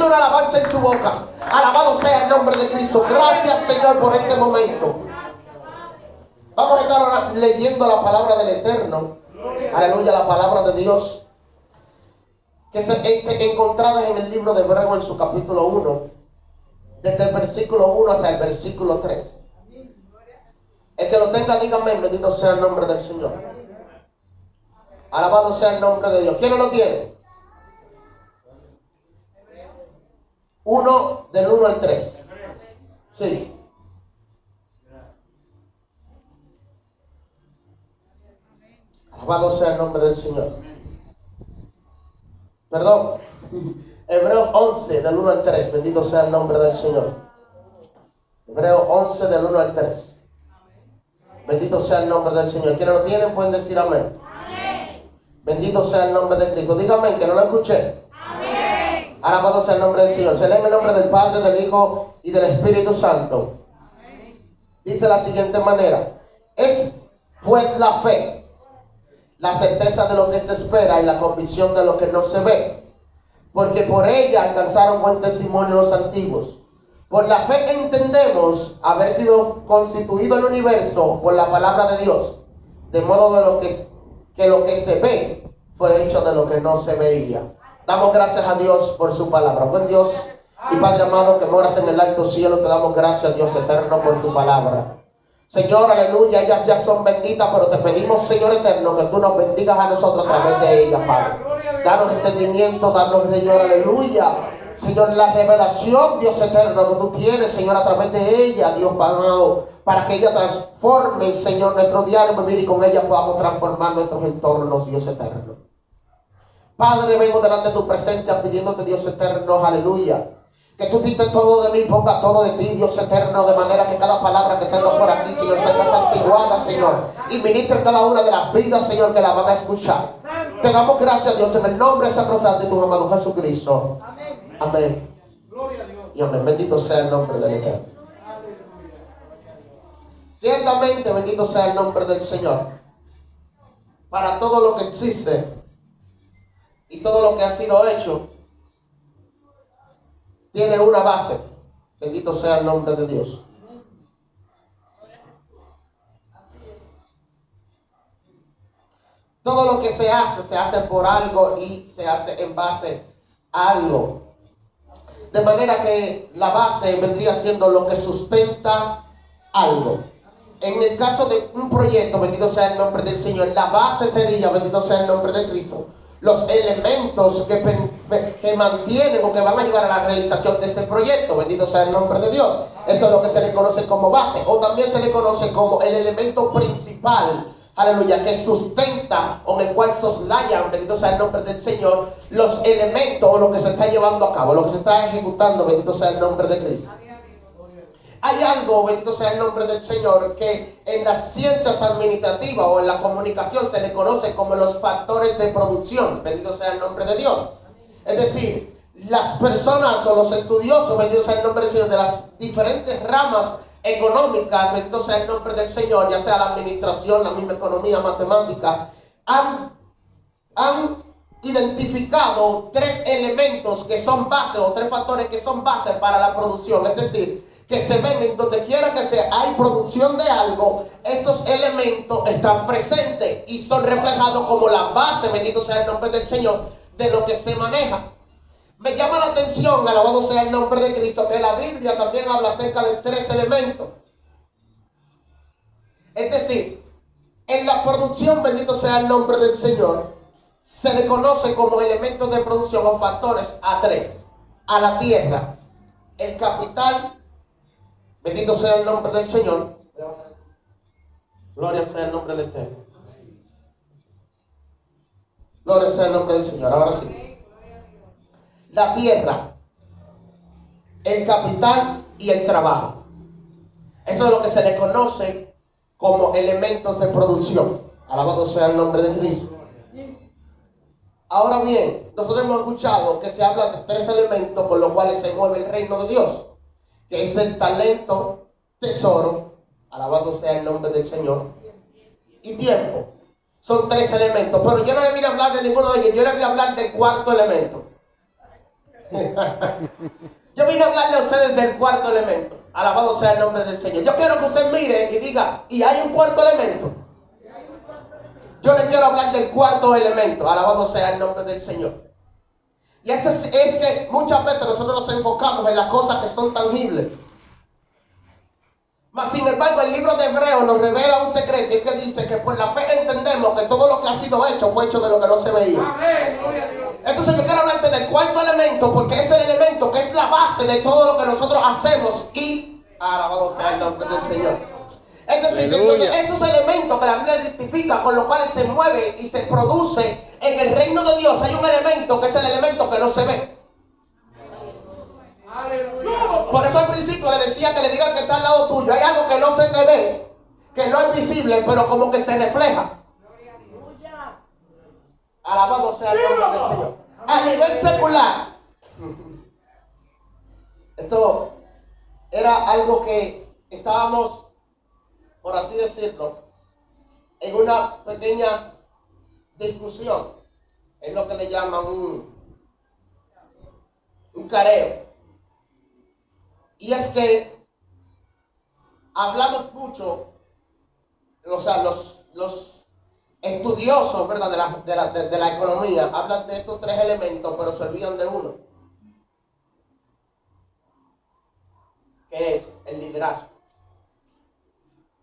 una alabanza en su boca. Alabado sea el nombre de Cristo. Gracias, Señor, por este momento. Vamos a estar ahora leyendo la palabra del Eterno. Aleluya, la palabra de Dios. Que se, eh, se en el libro de Hebreo en su capítulo 1. Desde el versículo 1 hasta el versículo 3. El que lo tenga, dígame, bendito sea el nombre del Señor. Alabado sea el nombre de Dios. ¿Quién no lo quiere? 1 del 1 al 3. Sí. Alabado sea el nombre del Señor. Perdón. Hebreos 11 del 1 al 3. Bendito sea el nombre del Señor. Hebreos 11 del 1 al 3. Bendito sea el nombre del Señor. Quienes lo tienen pueden decir amén. amén. Bendito sea el nombre de Cristo. Dígame que no lo escuché. Alabado sea el nombre del Señor. Se lee en el nombre del Padre, del Hijo y del Espíritu Santo. Dice la siguiente manera. Es pues la fe, la certeza de lo que se espera y la convicción de lo que no se ve. Porque por ella alcanzaron buen testimonio los antiguos. Por la fe entendemos haber sido constituido el universo por la palabra de Dios. De modo de lo que que lo que se ve fue hecho de lo que no se veía. Damos gracias a Dios por su palabra. Buen Dios y Padre amado que moras en el alto cielo, te damos gracias, Dios eterno, por tu palabra. Señor, aleluya, ellas ya son benditas, pero te pedimos, Señor eterno, que tú nos bendigas a nosotros a través de ellas, Padre. Danos entendimiento, danos, Señor, aleluya. Señor, la revelación, Dios eterno, que tú tienes, Señor, a través de ella, Dios amado para que ella transforme, Señor, nuestro diario vivir y con ella podamos transformar nuestros entornos, Dios eterno. Padre, vengo delante de tu presencia pidiéndote, Dios eterno, aleluya. Que tú quites todo de mí, ponga todo de ti, Dios eterno, de manera que cada palabra que salga por aquí, Señor, sea santiguada, Señor. Y ministre cada una de las vidas, Señor, que la van a escuchar. Te damos gracias, Dios, en el nombre sacrosanto de tu amado Jesucristo. Amén. Amén. Y amén. Bendito sea el nombre del Eterno. Ciertamente, bendito sea el nombre del Señor. Para todo lo que existe y todo lo que ha sido hecho, tiene una base. Bendito sea el nombre de Dios. Todo lo que se hace, se hace por algo y se hace en base a algo. De manera que la base vendría siendo lo que sustenta algo en el caso de un proyecto, bendito sea el nombre del Señor, la base sería, bendito sea el nombre de Cristo, los elementos que, que, mantienen o que van a ayudar a la realización de ese proyecto, bendito sea el nombre de Dios. Eso es lo que se le conoce como base, o también se le conoce como el elemento principal, aleluya, que sustenta o en el cual soslayan, bendito sea el nombre del Señor, los elementos o lo que se está llevando a cabo, lo que se está ejecutando, bendito sea el nombre de Cristo. Hay algo, bendito sea el nombre del Señor, que en las ciencias administrativas o en la comunicación se le conoce como los factores de producción. Bendito sea el nombre de Dios. Es decir, las personas o los estudiosos, bendito sea el nombre del Señor, de las diferentes ramas económicas, bendito sea el nombre del Señor, ya sea la administración, la misma economía, matemática, han, han identificado tres elementos que son base o tres factores que son base para la producción. Es decir, que se ven en donde quiera que sea, hay producción de algo, estos elementos están presentes y son reflejados como la base, bendito sea el nombre del Señor, de lo que se maneja. Me llama la atención, alabado sea el nombre de Cristo, que la Biblia también habla acerca de tres elementos. Es decir, en la producción, bendito sea el nombre del Señor, se le conoce como elementos de producción o factores a tres. A la tierra, el capital Bendito sea el nombre del Señor. Gloria sea el nombre del Eterno. Gloria sea el nombre del Señor. Ahora sí. La tierra, el capital y el trabajo. Eso es lo que se le conoce como elementos de producción. Alabado sea el nombre de Cristo. Ahora bien, nosotros hemos escuchado que se habla de tres elementos con los cuales se mueve el reino de Dios que es el talento, tesoro, alabado sea el nombre del Señor, y tiempo. Son tres elementos, pero yo no le voy a hablar de ninguno de ellos, yo le voy a hablar del cuarto elemento. Yo vine a hablarle a ustedes del cuarto elemento. Alabado sea el nombre del Señor. Yo quiero que usted mire y diga, ¿y hay un cuarto elemento? Yo le quiero hablar del cuarto elemento. Alabado sea el nombre del Señor. Y este es, es que muchas veces nosotros nos enfocamos en las cosas que son tangibles. Mas sin embargo, el libro de Hebreo nos revela un secreto y que dice que por la fe entendemos que todo lo que ha sido hecho fue hecho de lo que no se veía. Entonces yo quiero hablarte del cuarto elemento porque es el elemento que es la base de todo lo que nosotros hacemos y alabado sea el nombre del Señor. Es decir, estos elementos que la Biblia identifica con los cuales se mueve y se produce en el reino de Dios, hay un elemento que es el elemento que no se ve. Por eso al principio le decía que le digan que está al lado tuyo. Hay algo que no se te ve, que no es visible, pero como que se refleja. Alabado sea el nombre del Señor. A nivel secular, esto era algo que estábamos, por así decirlo, en una pequeña discusión. Es lo que le llaman un, un careo. Y es que hablamos mucho, o sea, los, los estudiosos ¿verdad? De, la, de, la, de, la, economía hablan de estos tres elementos, pero se olvidan de uno, que es el liderazgo.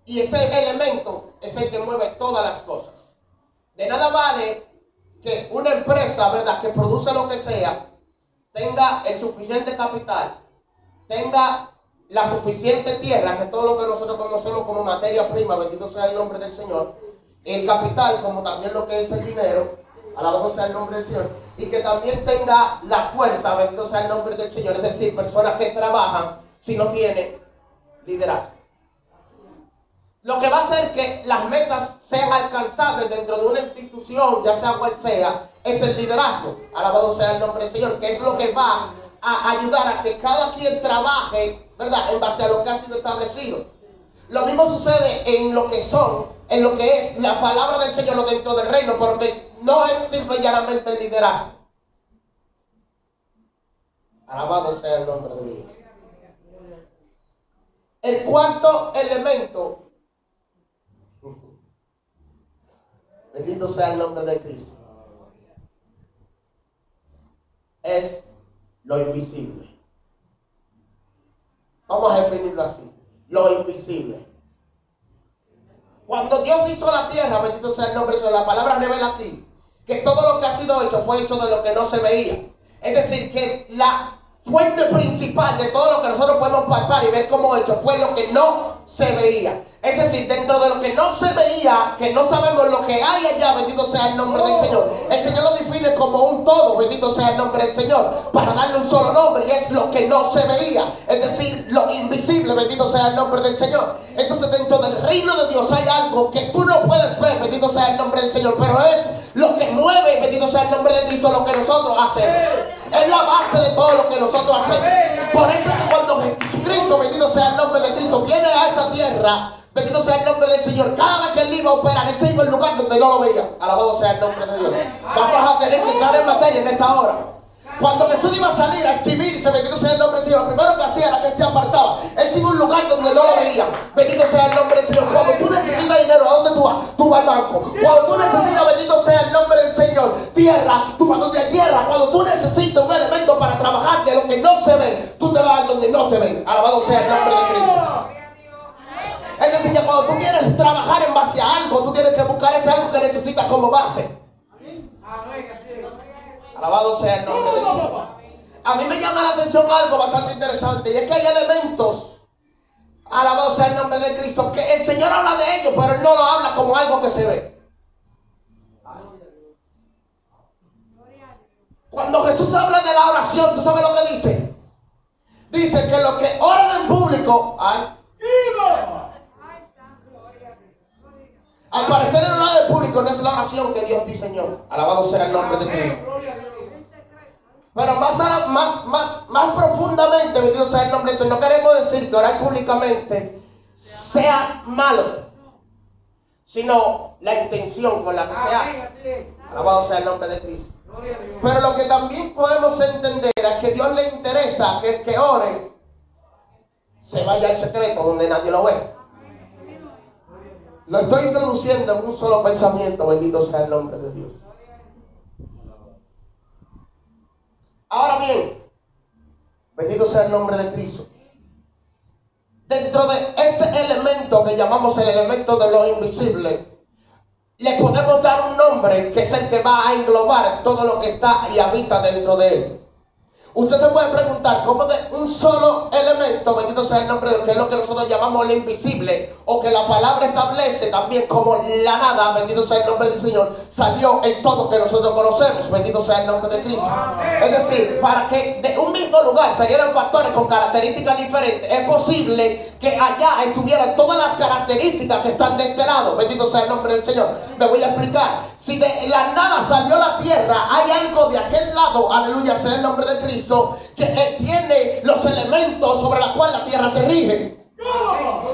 Y ese elemento es el que mueve todas las cosas. De nada vale que una empresa, ¿verdad?, que produce lo que sea, tenga el suficiente capital tenga la suficiente tierra, que todo lo que nosotros conocemos como materia prima, bendito sea el nombre del Señor, el capital, como también lo que es el dinero, alabado sea el nombre del Señor, y que también tenga la fuerza, bendito sea el nombre del Señor, es decir, personas que trabajan si no tienen liderazgo. Lo que va a hacer que las metas sean alcanzables dentro de una institución, ya sea cual sea, es el liderazgo. Alabado sea el nombre del Señor, que es lo que va a ayudar a que cada quien trabaje, ¿verdad? En base a lo que ha sido establecido. Lo mismo sucede en lo que son, en lo que es la palabra del Señor dentro del reino, porque no es simple y llanamente el liderazgo. Alabado sea el nombre de Dios. El cuarto elemento, bendito sea el nombre de Cristo, es lo invisible. Vamos a definirlo así, lo invisible. Cuando Dios hizo la tierra, bendito sea el nombre de la palabra revela aquí que todo lo que ha sido hecho fue hecho de lo que no se veía. Es decir, que la fuente principal de todo lo que nosotros podemos palpar y ver como hecho fue lo que no se veía. Es decir, dentro de lo que no se veía, que no sabemos lo que hay allá, bendito sea el nombre del Señor. El Señor lo define como un todo, bendito sea el nombre del Señor, para darle un solo nombre y es lo que no se veía. Es decir, lo invisible, bendito sea el nombre del Señor. Entonces dentro del reino de Dios hay algo que tú no puedes ver, bendito sea el nombre del Señor, pero es lo que mueve, bendito sea el nombre de Cristo, lo que nosotros hacemos. Es la base de todo lo que nosotros hacemos. Por eso es que cuando Jesucristo, bendito sea el nombre de Cristo, viene a esta tierra, Bendito sea el nombre del Señor. Cada vez que él iba a operar, él se iba al lugar donde no lo veía. Alabado sea el nombre de Dios. Vamos a tener que entrar en materia en esta hora. Cuando Jesús iba a salir a exhibirse, bendito sea el nombre del Señor, primero que hacía era que se apartaba. Él se iba a un lugar donde no lo veía. Bendito sea el nombre del Señor. Cuando tú necesitas dinero, ¿a dónde tú vas? Tú vas al banco. Cuando tú necesitas, bendito sea el nombre del Señor, tierra, tú vas donde hay tierra. Cuando tú necesitas un elemento para trabajar de lo que no se ve, tú te vas donde no te ven. Alabado sea el nombre de Cristo. Es decir, que cuando tú quieres trabajar en base a algo, tú tienes que buscar ese algo que necesitas como base. Alabado sea el nombre de Dios. A mí me llama la atención algo bastante interesante y es que hay elementos, alabado sea el nombre de Cristo, que el Señor habla de ellos, pero Él no lo habla como algo que se ve. Cuando Jesús habla de la oración, ¿tú sabes lo que dice? Dice que los que oran en público, ay, Al parecer el orar del público no es la oración que Dios diseñó. Alabado sea el nombre de Cristo. Pero más, más, más, más profundamente, bendito sea el nombre de Dios, no queremos decir que orar públicamente sea malo, sino la intención con la que se hace. Alabado sea el nombre de Cristo. Pero lo que también podemos entender es que Dios le interesa que el que ore se vaya al secreto donde nadie lo ve. Lo estoy introduciendo en un solo pensamiento, bendito sea el nombre de Dios. Ahora bien, bendito sea el nombre de Cristo. Dentro de este elemento que llamamos el elemento de lo invisible, le podemos dar un nombre que es el que va a englobar todo lo que está y habita dentro de él. Usted se puede preguntar cómo de un solo elemento, bendito sea el nombre de Dios, que es lo que nosotros llamamos el invisible, o que la palabra establece también como la nada, bendito sea el nombre del Señor, salió el todo que nosotros conocemos, bendito sea el nombre de Cristo. Es decir, para que de un mismo lugar salieran factores con características diferentes, es posible que allá estuvieran todas las características que están de este lado, bendito sea el nombre del Señor. Me voy a explicar. Si de la nada salió la tierra, hay algo de aquel lado, aleluya, sea el nombre de Cristo, que tiene los elementos sobre los cuales la tierra se rige.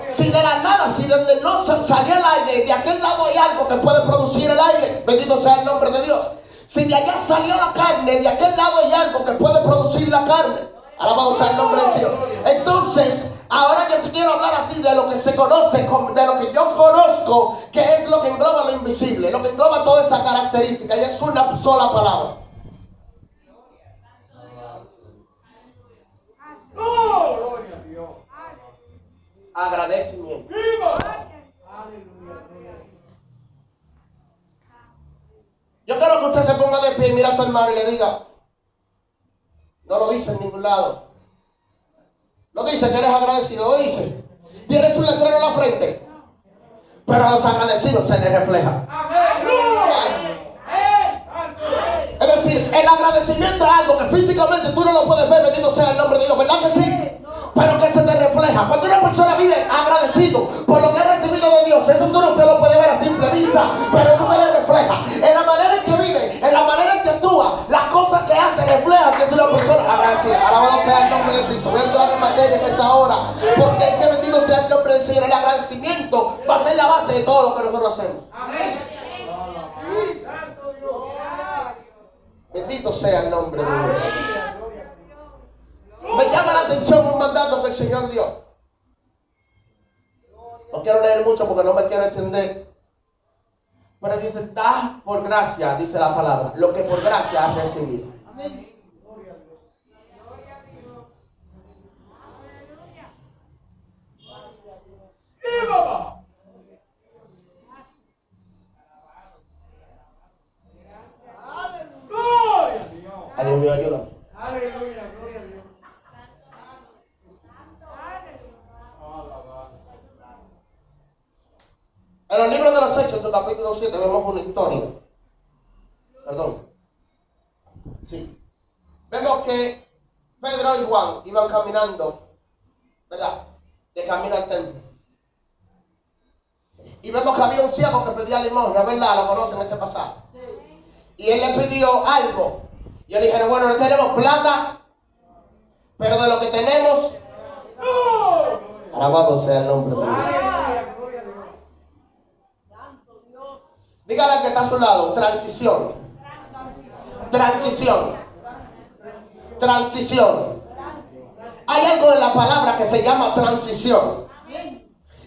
Si de la nada, si donde no salió el aire, de aquel lado hay algo que puede producir el aire, bendito sea el nombre de Dios. Si de allá salió la carne, de aquel lado hay algo que puede producir la carne. Alabado sea el nombre del Señor. Entonces, Ahora yo te quiero hablar a ti de lo que se conoce, de lo que yo conozco, que es lo que engloba lo invisible, lo que engloba toda esa característica, y es una sola palabra. Agradecimiento. Yo quiero que usted se ponga de pie y mira a su hermano y le diga, no lo dice en ningún lado. No dice que eres agradecido, lo dice. Tienes un letrero en la frente. Pero a los agradecidos se les refleja. Es decir, el agradecimiento es algo que físicamente tú no lo puedes ver, bendito sea el nombre de Dios, ¿verdad que sí? Pero que se te refleja. Cuando una persona vive agradecido por lo que ha recibido de Dios, eso tú no se lo puede ver a simple vista, pero eso se le refleja. Sea el nombre de Cristo. Voy a entrar en materia en esta hora, porque es que bendito sea el nombre del Señor. El agradecimiento va a ser la base de todo lo que nosotros hacemos. Amén. Bendito sea el nombre de Dios. Me llama la atención un mandato que el Señor dio. No quiero leer mucho porque no me quiero entender. Pero dice, da por gracia, dice la palabra, lo que por gracia has recibido. Amén. Adiós mío, ayúdame. Aleluya, gloria a Dios. En el libro de los Hechos, en el capítulo 7, vemos una historia. Perdón. Sí. Vemos que Pedro y Juan iban caminando, ¿verdad? De camino al templo. Y vemos que había un ciego que pedía limosna, ¿verdad? Lo conocen ese pasaje. Y él le pidió algo. Y le dijeron, bueno, no tenemos plata, pero de lo que tenemos, alabado sea el nombre de Dios. Dígale al que está a su lado, transición. Transición. Transición. Hay algo en la palabra que se llama transición.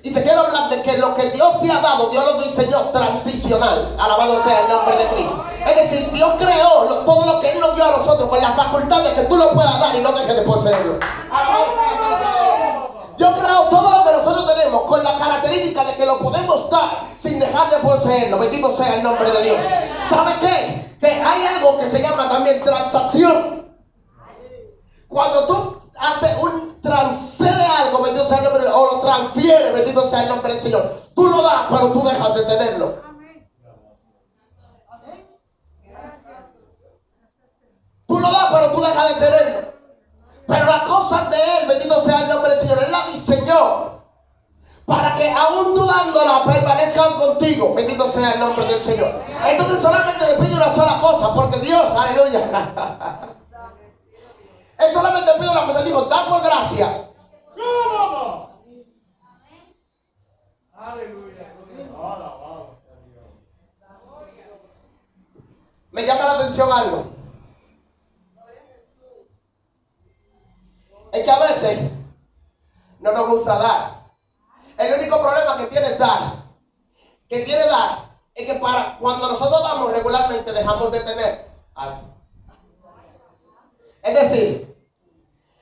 Y te quiero hablar de que lo que Dios te ha dado, Dios lo diseñó transicional. Alabado sea el nombre de Cristo. Es decir, Dios creó todo lo que Él nos dio a nosotros con la facultad de que tú lo puedas dar y no dejes de poseerlo. Alabado sea el nombre de Dios. Dios creó todo lo que nosotros tenemos con la característica de que lo podemos dar sin dejar de poseerlo. Bendito sea el nombre de Dios. ¿Sabe qué? Que hay algo que se llama también transacción. Cuando tú haces un transcede algo, bendito sea el nombre de Dios, o lo transfiere, bendito sea el nombre del Señor. Tú lo das, pero tú dejas de tenerlo. Tú lo das, pero tú dejas de tenerlo. Pero las cosas de Él, bendito sea el nombre del Señor, Él la diseñó para que aún tú dándola permanezcan contigo. Bendito sea el nombre del Señor. Entonces solamente le pide una sola cosa, porque Dios, aleluya. Él solamente pide una cosa, dijo, da por gracia. Me llama la atención algo. Es que a veces no nos gusta dar. El único problema que tiene es dar. Que quiere dar es que para cuando nosotros damos regularmente dejamos de tener algo. Es decir,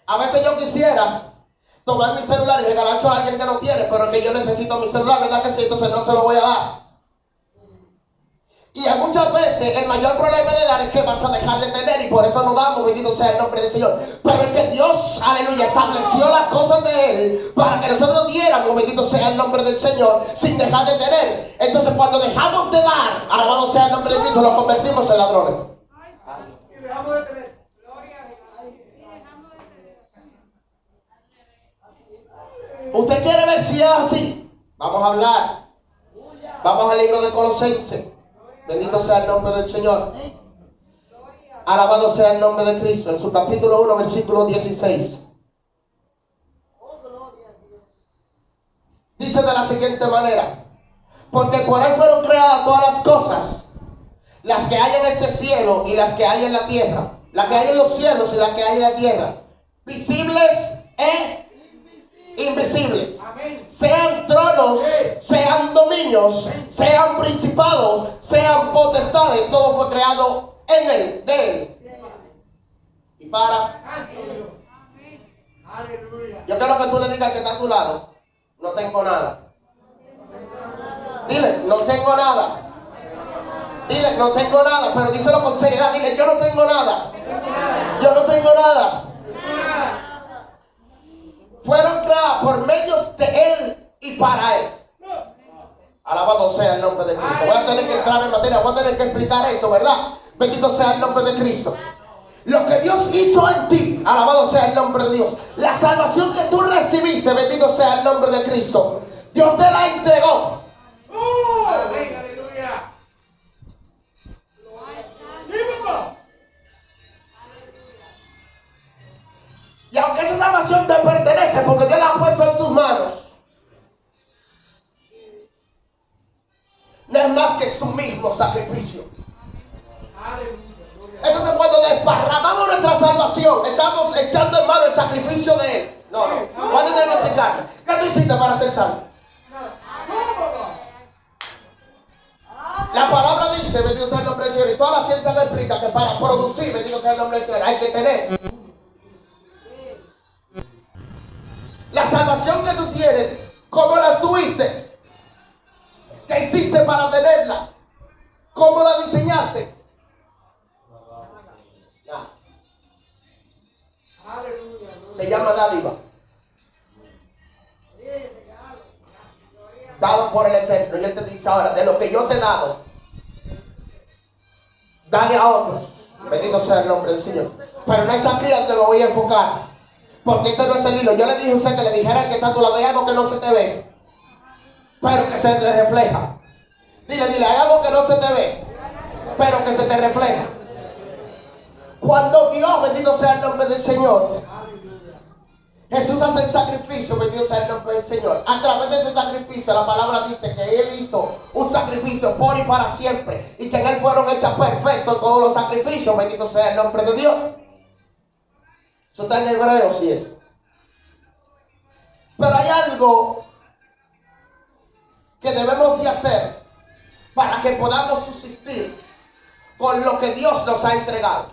a veces yo quisiera tomar mi celular y regalárselo a alguien que no tiene, pero que yo necesito mi celular, ¿verdad que sí? Entonces no se lo voy a dar. Y muchas veces el mayor problema de dar es que vas a dejar de tener y por eso no damos, bendito sea el nombre del Señor. Pero es que Dios, aleluya, estableció las cosas de Él para que nosotros diéramos, bendito sea el nombre del Señor, sin dejar de tener. Entonces cuando dejamos de dar, alabado sea el nombre de Cristo, lo convertimos en ladrones. ¿Usted quiere ver si es así? Vamos a hablar. Vamos al libro de Colosenses. Bendito sea el nombre del Señor. Alabado sea el nombre de Cristo. En su capítulo 1, versículo 16. Dice de la siguiente manera. Porque por él fueron creadas todas las cosas. Las que hay en este cielo y las que hay en la tierra. Las que hay en los cielos y las que hay en la tierra. Visibles e invisibles sean tronos, sean dominios, sean principados, sean potestades, todo fue creado en él, de él. Y para. Yo quiero que tú le digas que está a tu lado, no tengo nada. Dile, no tengo nada. Dile, no tengo nada, pero díselo con seriedad. Dile, yo no tengo nada. Yo no tengo nada fueron creadas por medios de Él y para Él. Alabado sea el nombre de Cristo. Voy a tener que entrar en materia, voy a tener que explicar esto, ¿verdad? Bendito sea el nombre de Cristo. Lo que Dios hizo en ti, alabado sea el nombre de Dios. La salvación que tú recibiste, bendito sea el nombre de Cristo. Dios te la entregó. Salvación te pertenece porque Dios la ha puesto en tus manos, no es más que su mismo sacrificio. Entonces cuando desparramamos nuestra salvación, estamos echando en mano el sacrificio de Él. No, no. Voy a tener que explicarme. ¿Qué tú hiciste para ser salvo? La palabra dice, bendito sea el nombre del Señor, y toda la ciencia explica que para producir, bendito sea el nombre del Señor, hay que tener La salvación que tú tienes, ¿cómo la tuviste? ¿Qué hiciste para tenerla? ¿Cómo la diseñaste? Se llama dádiva. Dado por el Eterno. Y Él te dice ahora, de lo que yo te he dado, dale a otros. Bendito sea el nombre del Señor. Pero no es aquí donde me voy a enfocar. Porque esto no es el hilo. Yo le dije a usted que le dijera que está a tu lado. Hay algo que no se te ve. Pero que se te refleja. Dile, dile, hay algo que no se te ve. Pero que se te refleja. Cuando Dios, bendito sea el nombre del Señor. Jesús hace el sacrificio, bendito sea el nombre del Señor. A través de ese sacrificio, la palabra dice que Él hizo un sacrificio por y para siempre. Y que en Él fueron hechas perfectos todos los sacrificios, bendito sea el nombre de Dios. Eso está en hebreo, sí es. Pero hay algo que debemos de hacer para que podamos subsistir con lo que Dios nos ha entregado.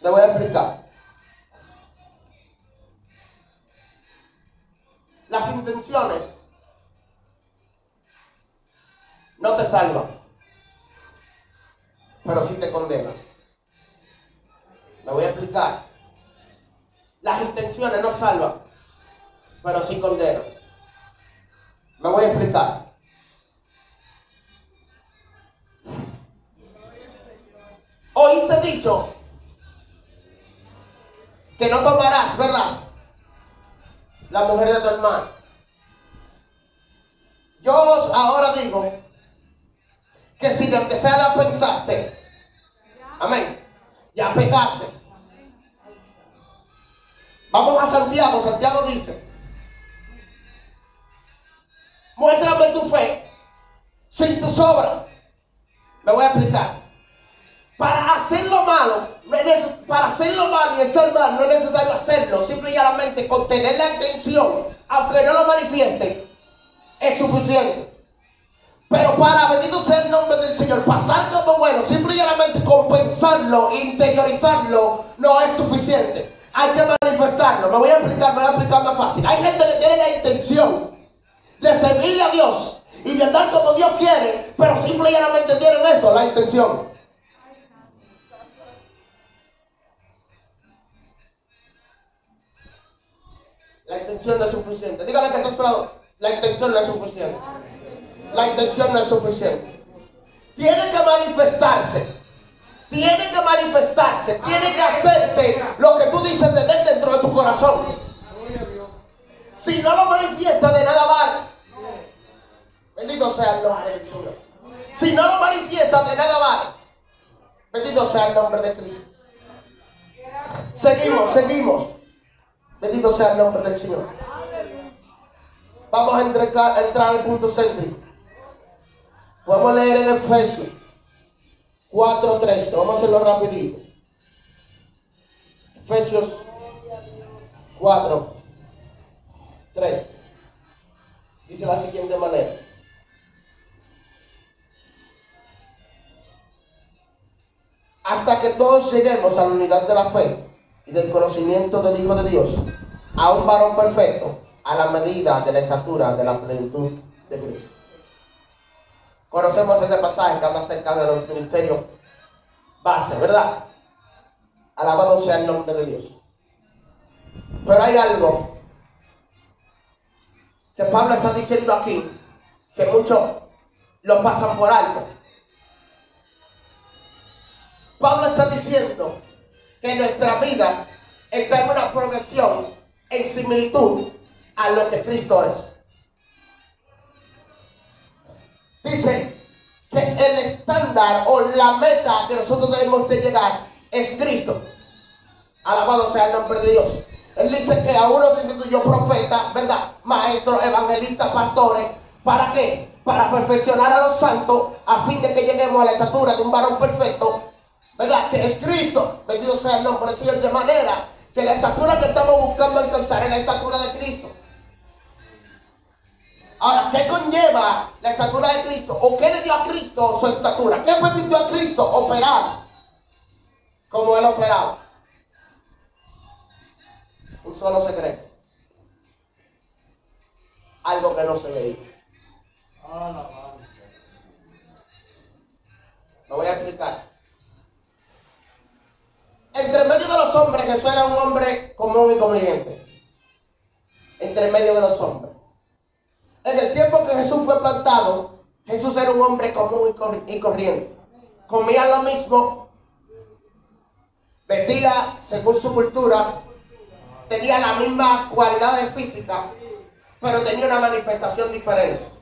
Le voy a explicar. Las intenciones no te salvan pero sí te condena. Me voy a explicar. Las intenciones no salvan, pero sí condenan. Me voy a explicar. Oíste dicho que no tomarás, ¿verdad? La mujer de tu hermano. Yo ahora digo que si de que sea la pensaste, amén, ya pegaste. Vamos a Santiago, Santiago dice, muéstrame tu fe sin tus obras. Me voy a explicar. Para hacer lo malo, para hacer lo malo y estar mal, no es necesario hacerlo. Simplemente con tener la intención, aunque no lo manifieste, es suficiente. Pero para, bendito sea el nombre del Señor, pasar como bueno, simplemente compensarlo, interiorizarlo, no es suficiente. Hay que manifestarlo. Me voy a explicar, me voy a explicar más fácil. Hay gente que tiene la intención de servirle a Dios y de andar como Dios quiere, pero simplemente tienen eso, la intención. La intención no es suficiente. Dígale que está lado. La intención no es suficiente. La intención no es suficiente. Tiene que manifestarse. Tiene que manifestarse. Tiene que hacerse lo que tú dices de dentro de tu corazón. Si no lo manifiesta, de nada vale. Bendito sea el nombre del Señor. Si no lo manifiesta, de nada vale. Bendito sea el nombre de Cristo. Seguimos, seguimos. Bendito sea el nombre del Señor. Vamos a entrar, al punto céntrico. Vamos a leer en Efesios 4.3. Vamos a hacerlo rapidito. Efesios 4, 3. Dice la siguiente manera. Hasta que todos lleguemos a la unidad de la fe y del conocimiento del Hijo de Dios, a un varón perfecto, a la medida de la estatura de la plenitud de Cristo. Conocemos este pasaje que habla acerca de los ministerios base, ¿verdad? Alabado sea el nombre de Dios. Pero hay algo que Pablo está diciendo aquí, que muchos lo pasan por alto. Pablo está diciendo que nuestra vida está en una progresión en similitud a lo que Cristo es. Dice que el estándar o la meta que nosotros debemos de llegar es Cristo. Alabado sea el nombre de Dios. Él dice que a uno se instituyó profeta, ¿verdad? Maestro, evangelista, pastores. ¿Para qué? Para perfeccionar a los santos a fin de que lleguemos a la estatura de un varón perfecto ¿verdad? Que es Cristo. Bendito sea el nombre del Señor. De manera que la estatura que estamos buscando alcanzar es la estatura de Cristo. Ahora, ¿qué conlleva la estatura de Cristo? ¿O qué le dio a Cristo su estatura? ¿Qué permitió a Cristo operar como él operaba? Un solo secreto. Algo que no se veía. Lo voy a explicar. Entre medio de los hombres Jesús era un hombre común y corriente. Entre medio de los hombres. En el tiempo que Jesús fue plantado, Jesús era un hombre común y corriente. Comía lo mismo, vestía según su cultura, tenía la misma cualidades físicas, pero tenía una manifestación diferente.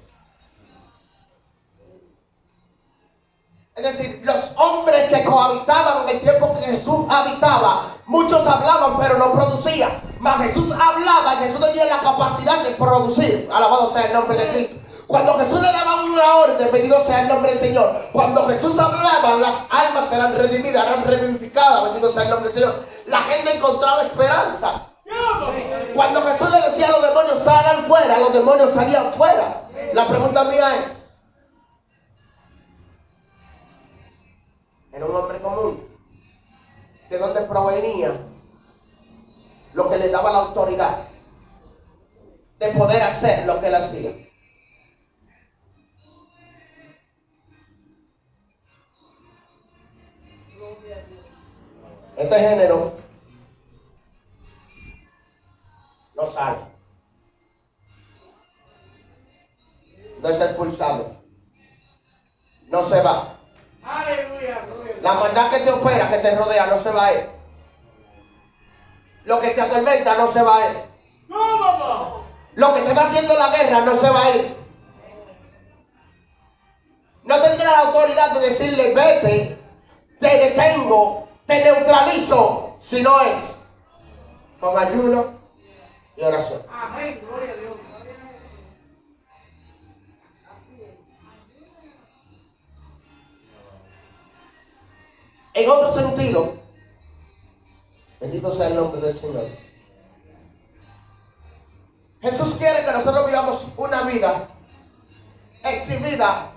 Es decir, los hombres que cohabitaban en el tiempo que Jesús habitaba, muchos hablaban pero no producían. Mas Jesús hablaba Jesús tenía la capacidad de producir. Alabado sea el nombre de Cristo. Cuando Jesús le daba una orden, bendito sea el nombre del Señor. Cuando Jesús hablaba, las almas eran redimidas, eran revivificadas, bendito sea el nombre del Señor. La gente encontraba esperanza. Cuando Jesús le decía a los demonios, salgan fuera, los demonios salían fuera. La pregunta mía es, Era un hombre común. ¿De dónde provenía lo que le daba la autoridad de poder hacer lo que él hacía? Este género no sale. No es expulsado. No se va. La maldad que te opera, que te rodea, no se va a ir. Lo que te atormenta no se va a ir. Lo que te está haciendo la guerra no se va a ir. No tendrá la autoridad de decirle, vete, te detengo, te neutralizo, si no es con ayuno y oración. Amén, gloria a Dios. En otro sentido, bendito sea el nombre del Señor. Jesús quiere que nosotros vivamos una vida exhibida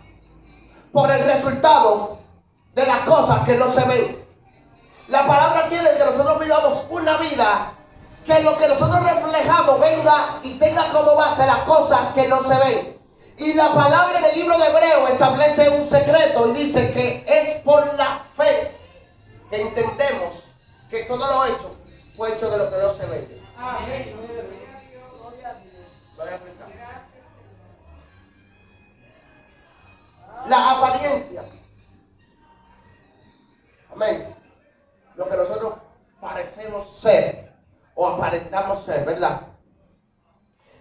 por el resultado de las cosas que no se ven. La palabra quiere que nosotros vivamos una vida que lo que nosotros reflejamos venga y tenga como base las cosas que no se ven. Y la palabra en el libro de Hebreo establece un secreto y dice que es por la fe entendemos que todo lo hecho fue hecho de lo que no se ve. La apariencia. Amén. Lo que nosotros parecemos ser o aparentamos ser, ¿verdad?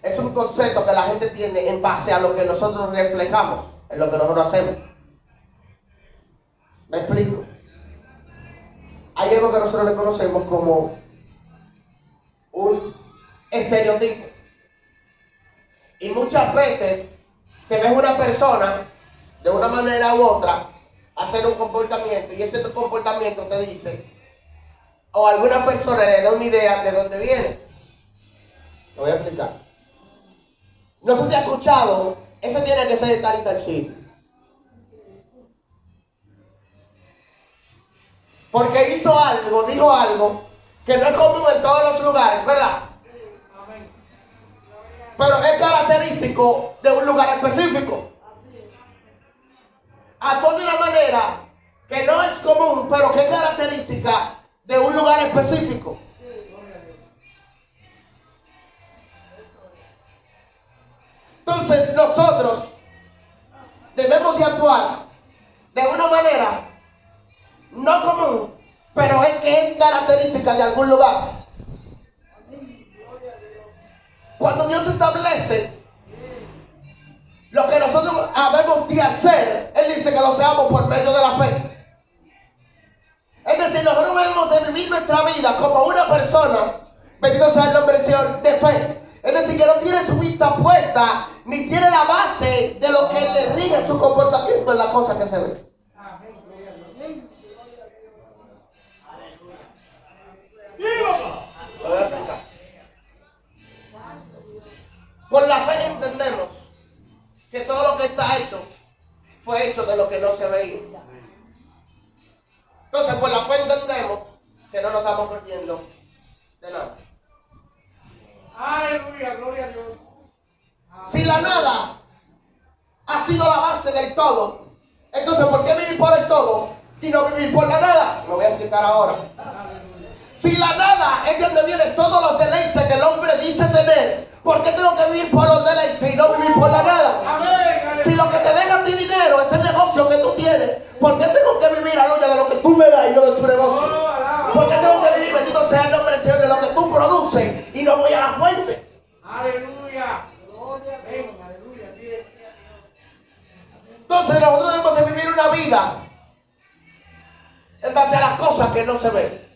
Es un concepto que la gente tiene en base a lo que nosotros reflejamos, en lo que nosotros hacemos. ¿Me explico? Hay algo que nosotros le conocemos como un estereotipo. Y muchas veces te ves una persona de una manera u otra hacer un comportamiento y ese comportamiento te dice, o alguna persona le da una idea de dónde viene. Lo voy a explicar. No sé si ha escuchado, ese tiene que ser tal y tal sitio. Porque hizo algo, dijo algo que no es común en todos los lugares, ¿verdad? Pero es característico de un lugar específico. Actuó de una manera que no es común, pero que es característica de un lugar específico. Entonces nosotros debemos de actuar de una manera no común, pero es que es característica de algún lugar. Cuando Dios establece lo que nosotros habemos de hacer, Él dice que lo seamos por medio de la fe. Es decir, nosotros debemos de vivir nuestra vida como una persona, bendito sea el nombre del Señor, de fe. Es decir, que no tiene su vista puesta, ni tiene la base de lo que le rige su comportamiento en la cosa que se ve. Por la fe entendemos que todo lo que está hecho fue hecho de lo que no se veía. Entonces, por la fe entendemos que no nos estamos perdiendo de nada. Aleluya, gloria a Dios. Si la nada ha sido la base del todo, entonces ¿por qué vivir por el todo y no vivir por la nada? Lo voy a explicar ahora. Si la nada es donde vienen todos los deleites que el hombre dice tener, ¿por qué tengo que vivir por los deleites y no vivir por la nada? Si lo que te deja ti dinero es el negocio que tú tienes, ¿por qué tengo que vivir a de lo que tú me das y no de tu negocio? ¿Por qué tengo que vivir, bendito sea el nombre del Señor, de lo que tú produces y no voy a la fuente? Aleluya. Entonces nosotros debemos de vivir una vida en base a las cosas que no se ven.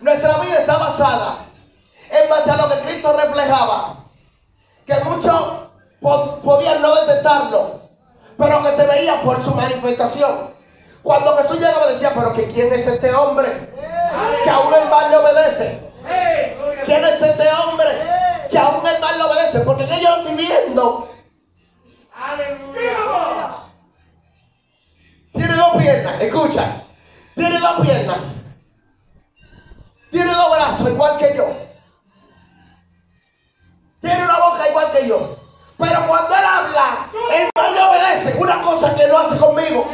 Nuestra vida está basada en base a lo que Cristo reflejaba. Que muchos podían no detectarlo, pero que se veía por su manifestación. Cuando Jesús llegaba decía, pero que quién es este hombre que aún el mal le obedece. ¿Quién es este hombre que aún el mal le obedece? Porque ellos lo estoy viendo. Tiene dos piernas, escucha. Tiene dos piernas. Tiene dos brazos igual que yo. Tiene una boca igual que yo. Pero cuando él habla, el mal le obedece. Una cosa que no hace conmigo.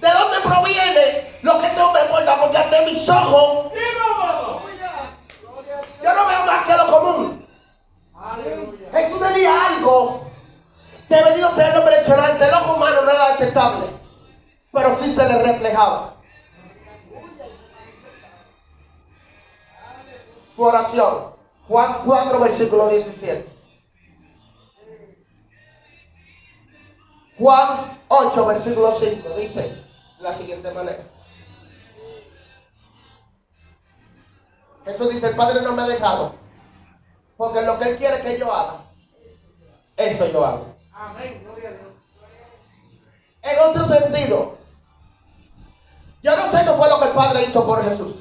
¿De dónde proviene lo que tú me importa? Porque ante mis ojos yo no veo más que lo común. Jesús tenía algo que venido ser el hombre ante el ojo humano no era detectable, pero sí se le reflejaba. Su oración, Juan 4, versículo 17. Juan 8, versículo 5, dice la siguiente manera. Jesús dice, el Padre no me ha dejado, porque lo que Él quiere que yo haga, eso yo hago. Amén, gloria a Dios. En otro sentido, yo no sé qué fue lo que el Padre hizo por Jesús.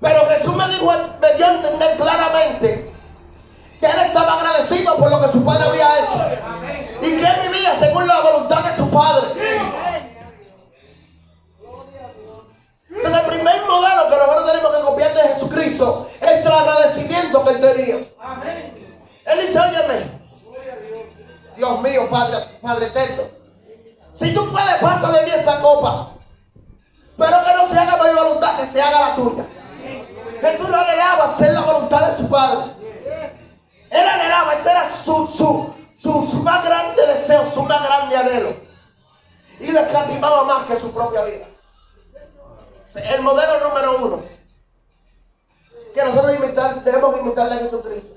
Pero Jesús me dijo, me dio a entender claramente que él estaba agradecido por lo que su padre había hecho. Y que él vivía según la voluntad de su padre. Entonces el primer modelo que nosotros tenemos que copiar de Jesucristo es el agradecimiento que él tenía. Él dice, óyeme, Dios mío, Padre, Padre eterno, si tú puedes, pasa de mí esta copa. Pero que no se haga mi voluntad, que se haga la tuya. Jesús no anhelaba hacer la voluntad de su Padre. Él anhelaba, ese era su, su, su, más grande deseo, su más grande anhelo. Y le escatimaba más que su propia vida. El modelo número uno que nosotros debemos imitarle a Jesucristo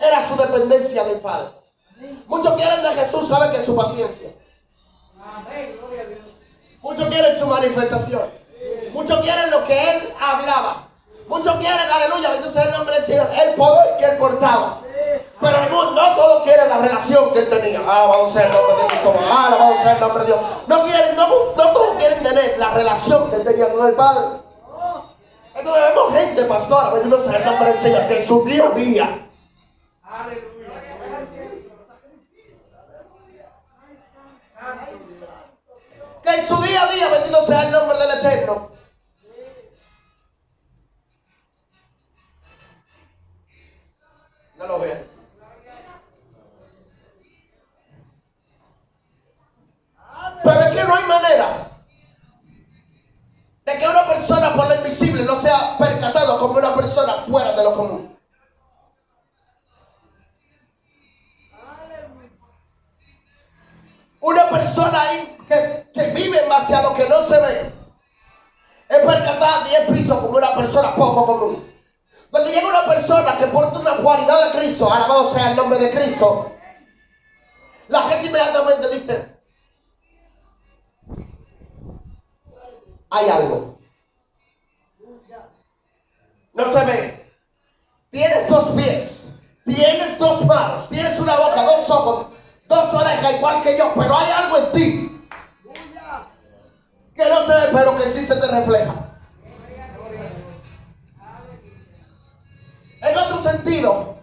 era su dependencia del Padre. Muchos quieren de Jesús, saben que es su paciencia. Muchos quieren su manifestación. Muchos quieren lo que él hablaba. Muchos quieren, aleluya, sea el nombre del Señor, el poder que él portaba. Pero no todos quieren la relación que él tenía. Ah, vamos a ser el nombre de Cristo. Ah, vamos a ser el nombre de Dios. No quieren, no, no todos quieren tener la relación que él tenía con el Padre. Entonces vemos gente, pastora, bendito sea el nombre del Señor, que en su día a día. Que en su día a día, bendito sea el nombre del Eterno sea el nombre de Cristo, la gente inmediatamente dice, hay algo. No se ve. Tienes dos pies, tienes dos manos, tienes una boca, dos ojos, dos orejas, igual que yo, pero hay algo en ti que no se ve, pero que sí se te refleja. En otro sentido,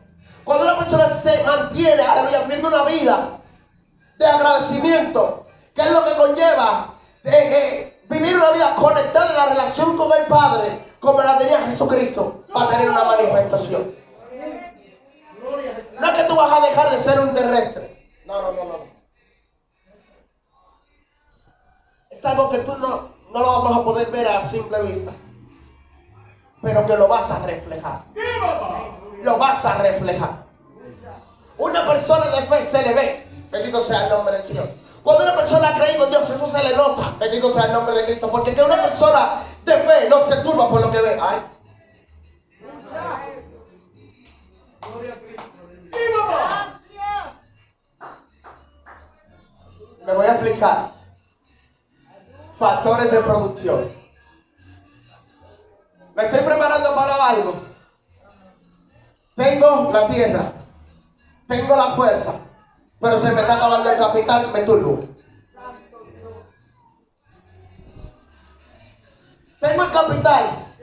cuando una persona se mantiene, aleluya, viviendo una vida de agradecimiento, que es lo que conlleva eh, vivir una vida conectada en la relación con el Padre, como la tenía Jesucristo, para tener una manifestación. No es que tú vas a dejar de ser un terrestre. No, no, no, no. Es algo que tú no, no lo vamos a poder ver a simple vista pero que lo vas a reflejar. Lo vas a reflejar. Una persona de fe se le ve. Bendito sea el nombre del Señor. Cuando una persona ha creído en Dios, eso se le nota. Bendito sea el nombre de Cristo. Porque que una persona de fe no se turba por lo que ve. Ay. Me voy a explicar. Factores de producción. Me estoy preparando para algo. Tengo la tierra. Tengo la fuerza. Pero se me está acabando el capital, me turbo. Tengo el capital.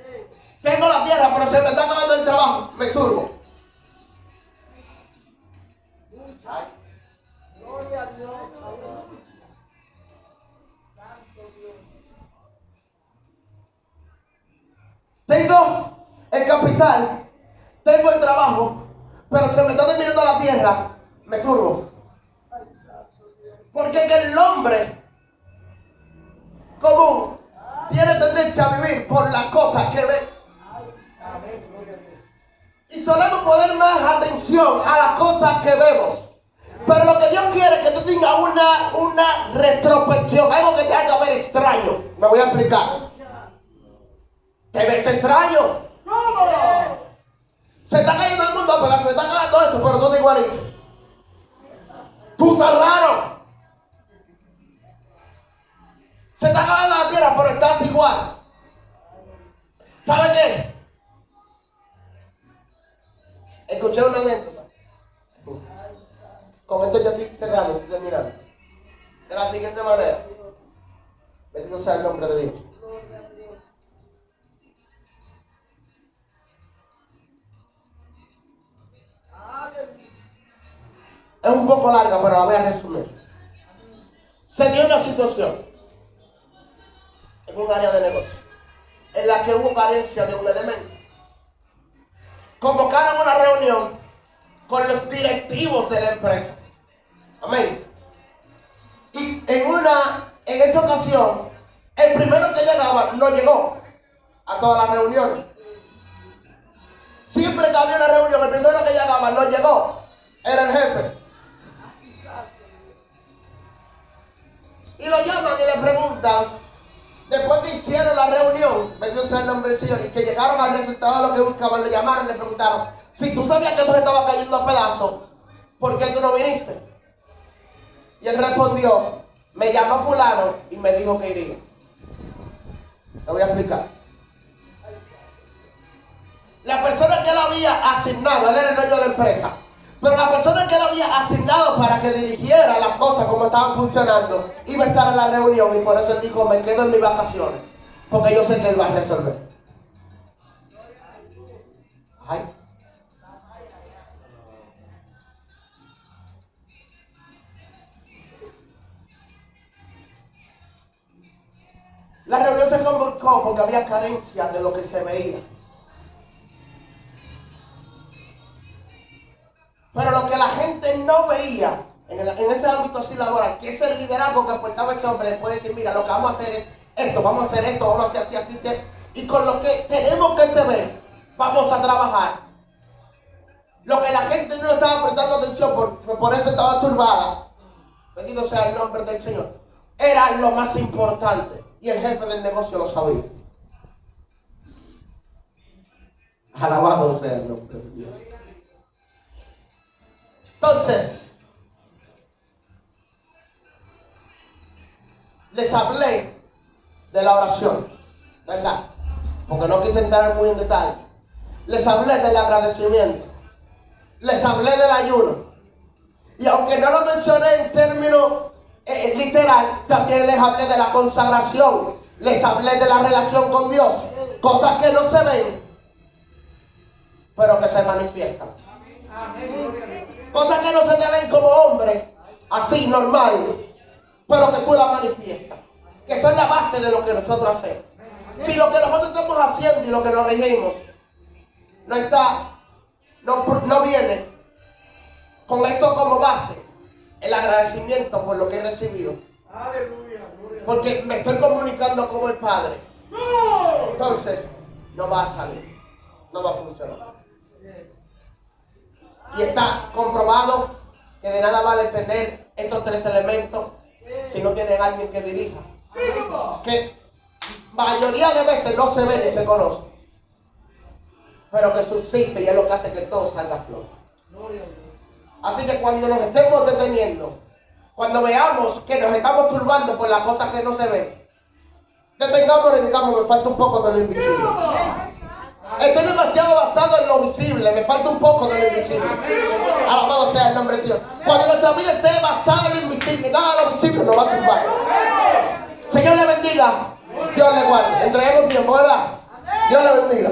Tengo la tierra, pero se me está acabando el trabajo, me turbo. Gloria a Dios. Tengo el capital, tengo el trabajo, pero se me está terminando la tierra, me turbo. Porque que el hombre común tiene tendencia a vivir por las cosas que ve. Y solemos poner más atención a las cosas que vemos. Pero lo que Dios quiere es que tú tengas una, una retrospección, algo que te haga ver extraño. Me voy a explicar. ¿Te ves extraño? ¿Cómo? Se está cayendo el mundo a se está cayendo esto, pero todo igualito. Tú estás raro. Se está cayendo la tierra, pero estás igual. ¿Sabe qué? Escuché una anécdota. Con esto ya estoy cerrando, estoy terminando. de la siguiente manera. Bendito sea el nombre de Dios. Es un poco larga, pero la voy a resumir. Se dio una situación en un área de negocio en la que hubo carencia de un elemento. Convocaron una reunión con los directivos de la empresa. Amén. Y en una, en esa ocasión, el primero que llegaba no llegó a todas las reuniones. Siempre que había una reunión, el primero que llegaba no llegó. Era el jefe. Y lo llaman y le preguntan, después que hicieron la reunión, bendito sea el nombre del Señor, y que llegaron al resultado de lo que buscaban, le llamaron y le preguntaron, si tú sabías que tú estaba cayendo a pedazos, ¿por qué tú no viniste? Y él respondió, me llamó fulano y me dijo que iría. Te voy a explicar. La persona que él había asignado, él era el dueño de la empresa, pero la persona que él había asignado para que dirigiera las cosas como estaban funcionando, iba a estar en la reunión y por eso él dijo, me quedo en mis vacaciones, porque yo sé que él va a resolver. Ay. La reunión se convocó porque había carencia de lo que se veía. No veía en, ese ámbito laboral, que es el liderazgo que aportaba ese hombre, puede decir, mira, lo que vamos a hacer es esto, vamos a hacer esto, vamos a hacer así, así, así. Y con lo que tenemos que se ve, vamos a trabajar. Lo que la gente no estaba prestando atención, por, por eso estaba turbada. Bendito sea el nombre del Señor. Era lo más importante. Y el jefe del negocio lo sabía. Alabado sea el nombre de Dios. Entonces, les hablé de la oración, ¿verdad? Porque no quise entrar muy en detalle. Les hablé del agradecimiento. Les hablé del ayuno. Y aunque no lo mencioné en términos eh, eh, literal, también les hablé de la consagración. Les hablé de la relación con Dios. Cosas que no se ven, pero que se manifiestan. Cosas que no se te ven como hombre, así, normal, pero que tú la manifiestas. Que son la base de lo que nosotros hacemos. Si lo que nosotros estamos haciendo y lo que nos regimos no está, no, no viene con esto como base, el agradecimiento por lo que he recibido. Porque me estoy comunicando como el Padre. Entonces, no va a salir. No va a funcionar. Y está comprobado que de nada vale tener estos tres elementos si no tienen alguien que dirija. Que mayoría de veces no se ve ni se conoce. Pero que subsiste y es lo que hace que todo salga a flor. Así que cuando nos estemos deteniendo, cuando veamos que nos estamos turbando por las cosas que no se ven, detengamos y digamos, me falta un poco de lo invisible. Estoy demasiado basado en lo visible. Me falta un poco de lo invisible. Alabado sea el nombre de Dios. Cuando nuestra vida esté basada en lo invisible, nada de lo visible nos va a tumbar. Señor le bendiga. Dios le guarde. Entreguemos tiempo, ¿verdad? Dios le bendiga.